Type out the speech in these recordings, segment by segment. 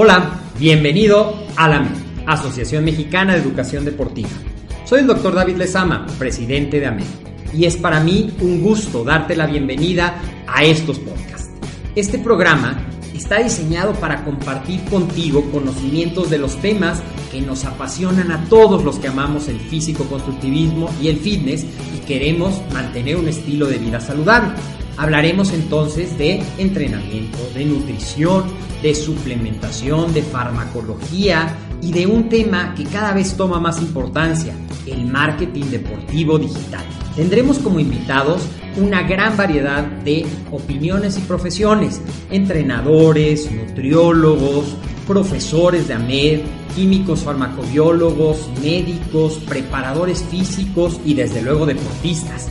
Hola, bienvenido a la Asociación Mexicana de Educación Deportiva. Soy el doctor David Lezama, presidente de AMED, y es para mí un gusto darte la bienvenida a estos podcasts. Este programa está diseñado para compartir contigo conocimientos de los temas que nos apasionan a todos los que amamos el físico-constructivismo y el fitness y queremos mantener un estilo de vida saludable. Hablaremos entonces de entrenamiento, de nutrición, de suplementación, de farmacología y de un tema que cada vez toma más importancia, el marketing deportivo digital. Tendremos como invitados una gran variedad de opiniones y profesiones, entrenadores, nutriólogos, profesores de AMED, químicos farmacobiólogos, médicos, preparadores físicos y desde luego deportistas.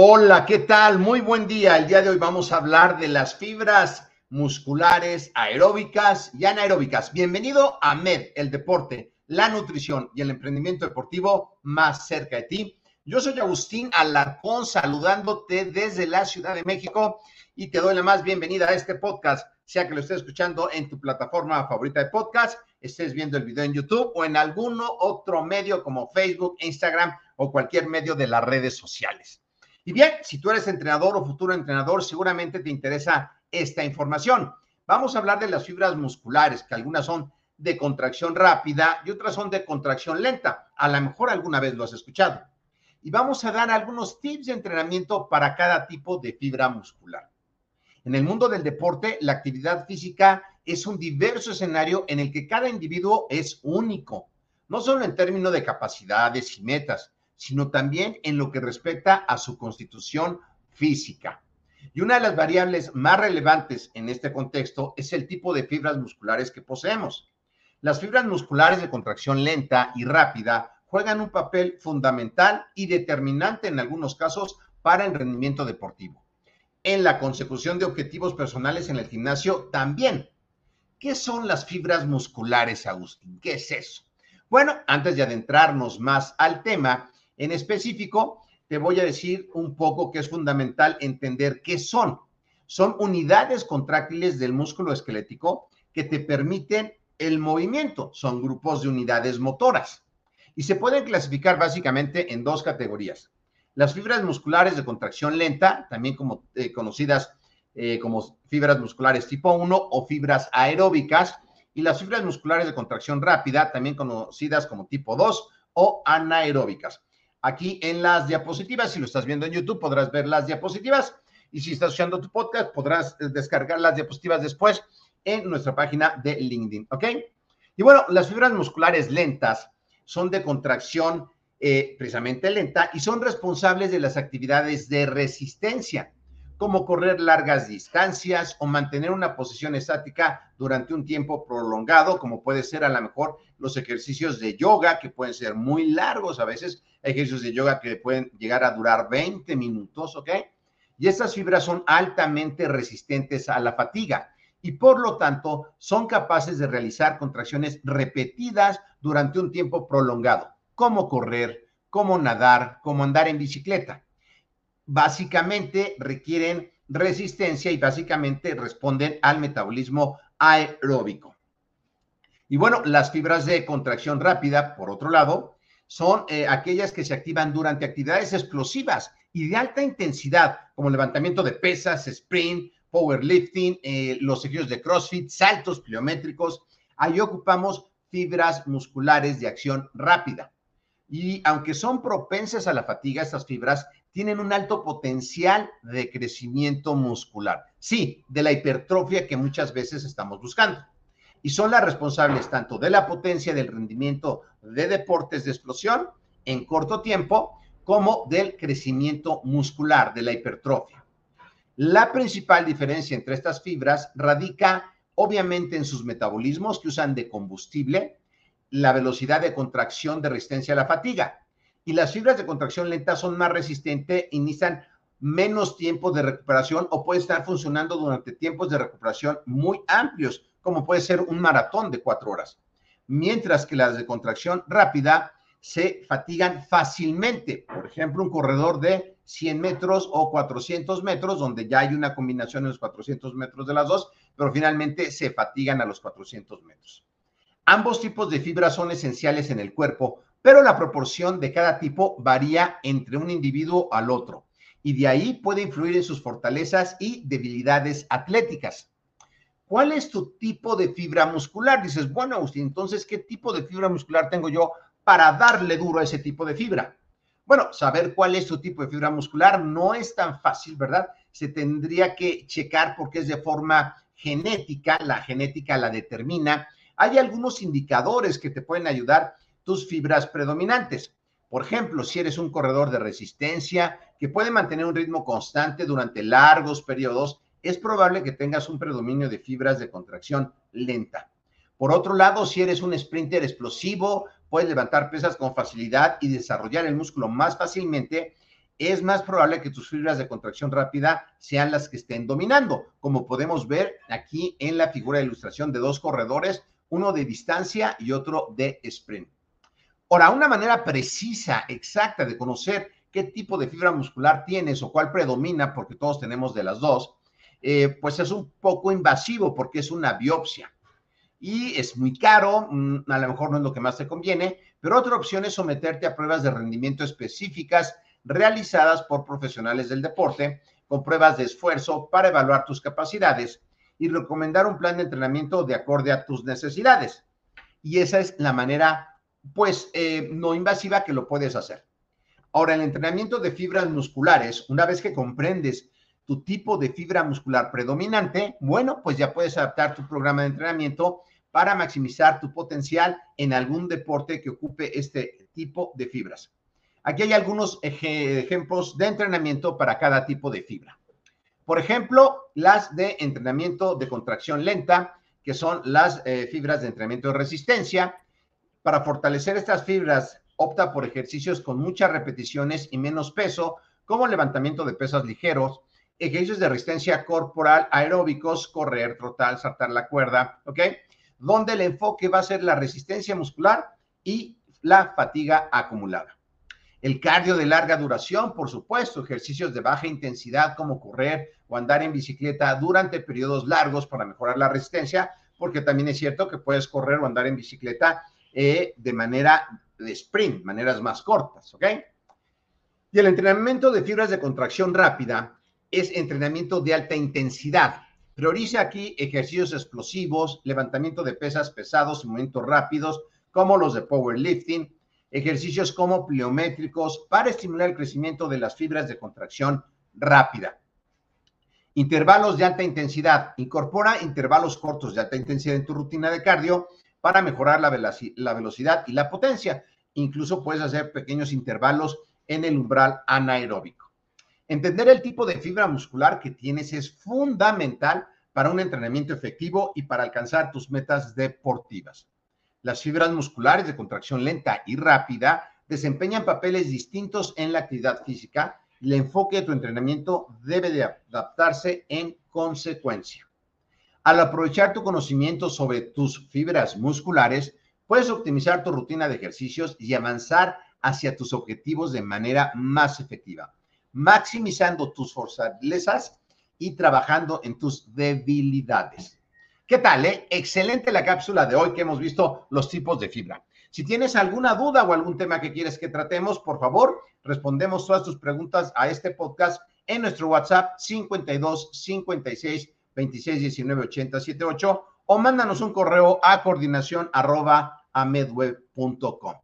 Hola, ¿qué tal? Muy buen día. El día de hoy vamos a hablar de las fibras musculares aeróbicas y anaeróbicas. Bienvenido a MED, el deporte la nutrición y el emprendimiento deportivo más cerca de ti. Yo soy Agustín Alarcón saludándote desde la Ciudad de México y te doy la más bienvenida a este podcast, sea que lo estés escuchando en tu plataforma favorita de podcast, estés viendo el video en YouTube o en algún otro medio como Facebook, Instagram o cualquier medio de las redes sociales. Y bien, si tú eres entrenador o futuro entrenador, seguramente te interesa esta información. Vamos a hablar de las fibras musculares, que algunas son de contracción rápida y otras son de contracción lenta. A lo mejor alguna vez lo has escuchado. Y vamos a dar algunos tips de entrenamiento para cada tipo de fibra muscular. En el mundo del deporte, la actividad física es un diverso escenario en el que cada individuo es único, no solo en términos de capacidades y metas, sino también en lo que respecta a su constitución física. Y una de las variables más relevantes en este contexto es el tipo de fibras musculares que poseemos. Las fibras musculares de contracción lenta y rápida juegan un papel fundamental y determinante en algunos casos para el rendimiento deportivo. En la consecución de objetivos personales en el gimnasio también. ¿Qué son las fibras musculares, Agustín? ¿Qué es eso? Bueno, antes de adentrarnos más al tema, en específico, te voy a decir un poco que es fundamental entender qué son. Son unidades contráctiles del músculo esquelético que te permiten el movimiento, son grupos de unidades motoras y se pueden clasificar básicamente en dos categorías. Las fibras musculares de contracción lenta, también como, eh, conocidas eh, como fibras musculares tipo 1 o fibras aeróbicas, y las fibras musculares de contracción rápida, también conocidas como tipo 2 o anaeróbicas. Aquí en las diapositivas, si lo estás viendo en YouTube, podrás ver las diapositivas. Y si estás escuchando tu podcast, podrás eh, descargar las diapositivas después en nuestra página de LinkedIn, ¿ok? Y bueno, las fibras musculares lentas son de contracción eh, precisamente lenta y son responsables de las actividades de resistencia, como correr largas distancias o mantener una posición estática durante un tiempo prolongado, como puede ser a lo mejor los ejercicios de yoga, que pueden ser muy largos a veces, ejercicios de yoga que pueden llegar a durar 20 minutos, ¿ok? Y estas fibras son altamente resistentes a la fatiga y por lo tanto son capaces de realizar contracciones repetidas durante un tiempo prolongado, como correr, como nadar, como andar en bicicleta. Básicamente requieren resistencia y básicamente responden al metabolismo aeróbico. Y bueno, las fibras de contracción rápida, por otro lado, son eh, aquellas que se activan durante actividades explosivas y de alta intensidad, como levantamiento de pesas, sprint, powerlifting, eh, los ejercicios de CrossFit, saltos pliométricos. Ahí ocupamos fibras musculares de acción rápida. Y aunque son propensas a la fatiga, estas fibras tienen un alto potencial de crecimiento muscular. Sí, de la hipertrofia que muchas veces estamos buscando. Y son las responsables tanto de la potencia del rendimiento de deportes de explosión en corto tiempo como del crecimiento muscular, de la hipertrofia. La principal diferencia entre estas fibras radica obviamente en sus metabolismos que usan de combustible, la velocidad de contracción de resistencia a la fatiga. Y las fibras de contracción lenta son más resistentes y necesitan menos tiempo de recuperación o pueden estar funcionando durante tiempos de recuperación muy amplios, como puede ser un maratón de cuatro horas. Mientras que las de contracción rápida se fatigan fácilmente. Por ejemplo, un corredor de 100 metros o 400 metros, donde ya hay una combinación en los 400 metros de las dos, pero finalmente se fatigan a los 400 metros. Ambos tipos de fibras son esenciales en el cuerpo, pero la proporción de cada tipo varía entre un individuo al otro y de ahí puede influir en sus fortalezas y debilidades atléticas. ¿Cuál es tu tipo de fibra muscular? Dices, bueno, Agustín, entonces, ¿qué tipo de fibra muscular tengo yo para darle duro a ese tipo de fibra? Bueno, saber cuál es tu tipo de fibra muscular no es tan fácil, ¿verdad? Se tendría que checar porque es de forma genética, la genética la determina. Hay algunos indicadores que te pueden ayudar tus fibras predominantes. Por ejemplo, si eres un corredor de resistencia que puede mantener un ritmo constante durante largos periodos, es probable que tengas un predominio de fibras de contracción lenta. Por otro lado, si eres un sprinter explosivo, puedes levantar pesas con facilidad y desarrollar el músculo más fácilmente, es más probable que tus fibras de contracción rápida sean las que estén dominando, como podemos ver aquí en la figura de ilustración de dos corredores, uno de distancia y otro de sprint. Ahora, una manera precisa, exacta de conocer qué tipo de fibra muscular tienes o cuál predomina, porque todos tenemos de las dos, eh, pues es un poco invasivo porque es una biopsia. Y es muy caro, mm, a lo mejor no es lo que más te conviene, pero otra opción es someterte a pruebas de rendimiento específicas realizadas por profesionales del deporte, con pruebas de esfuerzo para evaluar tus capacidades y recomendar un plan de entrenamiento de acorde a tus necesidades. Y esa es la manera pues eh, no invasiva que lo puedes hacer. Ahora, el entrenamiento de fibras musculares, una vez que comprendes tu tipo de fibra muscular predominante, bueno, pues ya puedes adaptar tu programa de entrenamiento para maximizar tu potencial en algún deporte que ocupe este tipo de fibras. Aquí hay algunos ejemplos de entrenamiento para cada tipo de fibra. Por ejemplo, las de entrenamiento de contracción lenta, que son las eh, fibras de entrenamiento de resistencia, para fortalecer estas fibras, opta por ejercicios con muchas repeticiones y menos peso, como levantamiento de pesas ligeros, ejercicios de resistencia corporal aeróbicos, correr, trotar, saltar la cuerda, ¿ok? Donde el enfoque va a ser la resistencia muscular y la fatiga acumulada. El cardio de larga duración, por supuesto, ejercicios de baja intensidad como correr o andar en bicicleta durante periodos largos para mejorar la resistencia, porque también es cierto que puedes correr o andar en bicicleta eh, de manera de sprint, maneras más cortas, ¿ok? Y el entrenamiento de fibras de contracción rápida es entrenamiento de alta intensidad. Prioriza aquí ejercicios explosivos, levantamiento de pesas pesados y movimientos rápidos, como los de powerlifting, ejercicios como pliométricos para estimular el crecimiento de las fibras de contracción rápida. Intervalos de alta intensidad. Incorpora intervalos cortos de alta intensidad en tu rutina de cardio para mejorar la, velocidad y la potencia. Incluso puedes hacer pequeños intervalos en el umbral anaeróbico. Entender el tipo de fibra muscular que tienes es fundamental para un entrenamiento efectivo y para alcanzar tus metas deportivas. Las fibras musculares de contracción lenta y rápida desempeñan papeles distintos en la actividad física y el enfoque de tu entrenamiento debe de adaptarse en consecuencia. Al aprovechar tu conocimiento sobre tus fibras musculares, puedes optimizar tu rutina de ejercicios y avanzar hacia tus objetivos de manera más efectiva, maximizando tus fortalezas y trabajando en tus debilidades. ¿Qué tal? Eh? Excelente la cápsula de hoy que hemos visto los tipos de fibra. Si tienes alguna duda o algún tema que quieres que tratemos, por favor, respondemos todas tus preguntas a este podcast en nuestro WhatsApp 52 56 26 19 80 78 o mándanos un correo a coordinación arroba amedweb.com.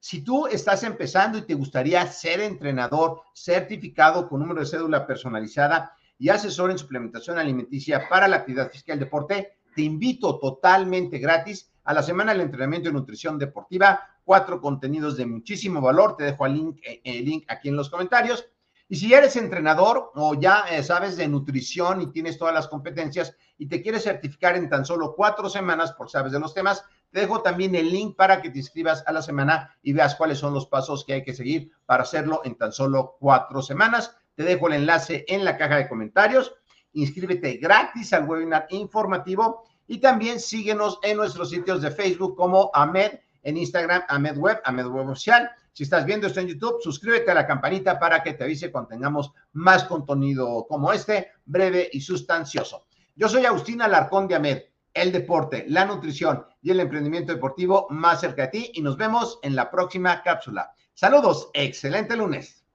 Si tú estás empezando y te gustaría ser entrenador certificado con número de cédula personalizada y asesor en suplementación alimenticia para la actividad física y el deporte, te invito totalmente gratis a la semana del entrenamiento de nutrición deportiva, cuatro contenidos de muchísimo valor. Te dejo el link, eh, el link aquí en los comentarios Y si eres entrenador o ya eh, sabes de nutrición y tienes todas las competencias y te quieres certificar en tan solo cuatro semanas, por sabes de los temas, te dejo también el link para que te inscribas a la semana y veas cuáles son los pasos que hay que seguir para hacerlo en tan solo cuatro semanas. Te dejo el enlace en la caja de comentarios. Inscríbete gratis al webinar informativo y también síguenos en nuestros sitios de Facebook como AMED, en Instagram, AMED Web, AMED Web Oficial. Si estás viendo esto en YouTube, suscríbete a la campanita para que te avise cuando tengamos más contenido como este, breve y sustancioso. Yo soy Agustín Alarcón de AMED, el deporte, la nutrición y el emprendimiento deportivo más cerca de ti y nos vemos en la próxima cápsula. Saludos, excelente lunes.